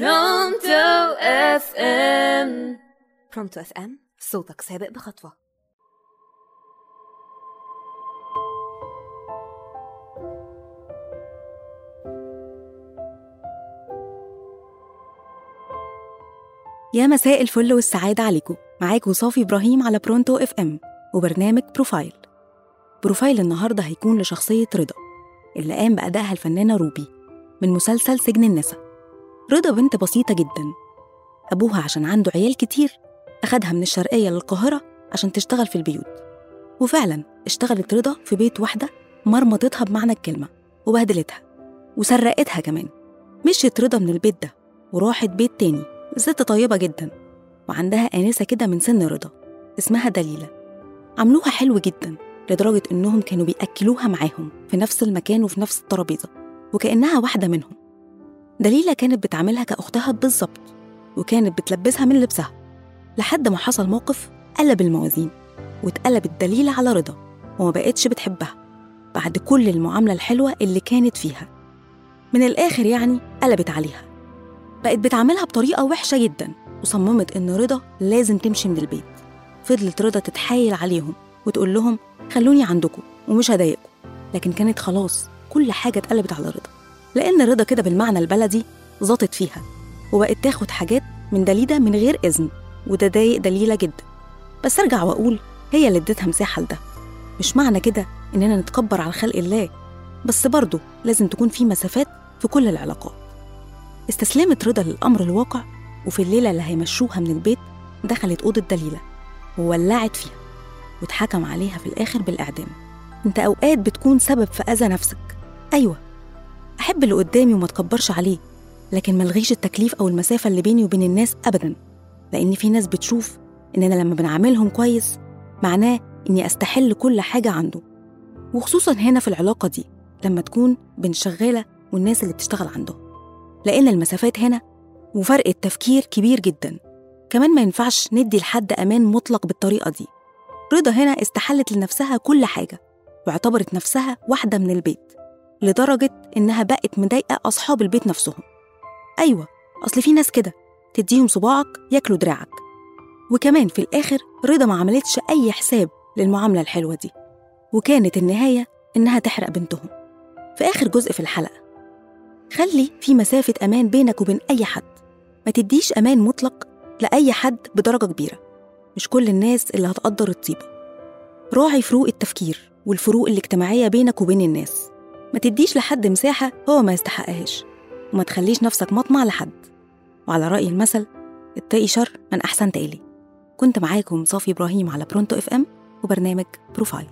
برونتو اف ام. برونتو اف ام صوتك سابق بخطوة. يا مساء الفل والسعادة عليكم. معاكم صافي إبراهيم على برونتو اف ام وبرنامج بروفايل. بروفايل النهاردة هيكون لشخصية رضا. اللي قام بأدائها الفنانة روبي من مسلسل سجن النساء. رضا بنت بسيطة جدا. أبوها عشان عنده عيال كتير أخدها من الشرقية للقاهرة عشان تشتغل في البيوت. وفعلا اشتغلت رضا في بيت واحدة مرمطتها بمعنى الكلمة وبهدلتها وسرقتها كمان. مشيت رضا من البيت ده وراحت بيت تاني ست طيبة جدا. وعندها آنسة كده من سن رضا اسمها دليلة. عملوها حلو جدا لدرجة إنهم كانوا بيأكلوها معاهم في نفس المكان وفي نفس الترابيزة وكأنها واحدة منهم. دليلة كانت بتعاملها كأختها بالظبط وكانت بتلبسها من لبسها لحد ما حصل موقف قلب الموازين واتقلبت دليلة على رضا وما بقتش بتحبها بعد كل المعاملة الحلوة اللي كانت فيها. من الآخر يعني قلبت عليها. بقت بتعاملها بطريقة وحشة جدا وصممت إن رضا لازم تمشي من البيت. فضلت رضا تتحايل عليهم وتقول لهم خلوني عندكم ومش هضايقكم لكن كانت خلاص كل حاجة اتقلبت على رضا. لأن رضا كده بالمعنى البلدي زاطت فيها وبقت تاخد حاجات من دليلة من غير إذن وده ضايق دليلة جدا بس أرجع وأقول هي اللي اديتها مساحة لده. مش معنى كده إننا نتكبر على خلق الله بس برضه لازم تكون في مسافات في كل العلاقات. استسلمت رضا للأمر الواقع وفي الليلة اللي هيمشوها من البيت دخلت أوضة دليلة وولعت فيها واتحكم عليها في الآخر بالإعدام. أنت أوقات بتكون سبب في أذى نفسك. أيوة أحب اللي قدامي وما تكبرش عليه لكن ملغيش التكليف أو المسافة اللي بيني وبين الناس أبدا لأن في ناس بتشوف إننا لما بنعاملهم كويس معناه إني أستحل كل حاجة عنده. وخصوصا هنا في العلاقة دي لما تكون بين شغالة والناس اللي بتشتغل عندهم لأن المسافات هنا وفرق التفكير كبير جدا. كمان ما ينفعش ندي لحد أمان مطلق بالطريقة دي. رضا هنا استحلت لنفسها كل حاجة واعتبرت نفسها واحدة من البيت. لدرجة إنها بقت مضايقة أصحاب البيت نفسهم. أيوة أصل في ناس كده تديهم صباعك ياكلوا دراعك. وكمان في الآخر رضا ما عملتش أي حساب للمعاملة الحلوة دي وكانت النهاية إنها تحرق بنتهم. في آخر جزء في الحلقة خلي في مسافة أمان بينك وبين أي حد. ما تديش أمان مطلق لأي حد بدرجة كبيرة. مش كل الناس اللي هتقدر الطيبة. راعي فروق التفكير والفروق الاجتماعية بينك وبين الناس. ما تديش لحد مساحة هو ما يستحقهاش. وما تخليش نفسك مطمع لحد. وعلى رأي المثل اتقي شر من أحسنت إليه كنت معاكم صافي إبراهيم على برونتو إف إم وبرنامج بروفايل.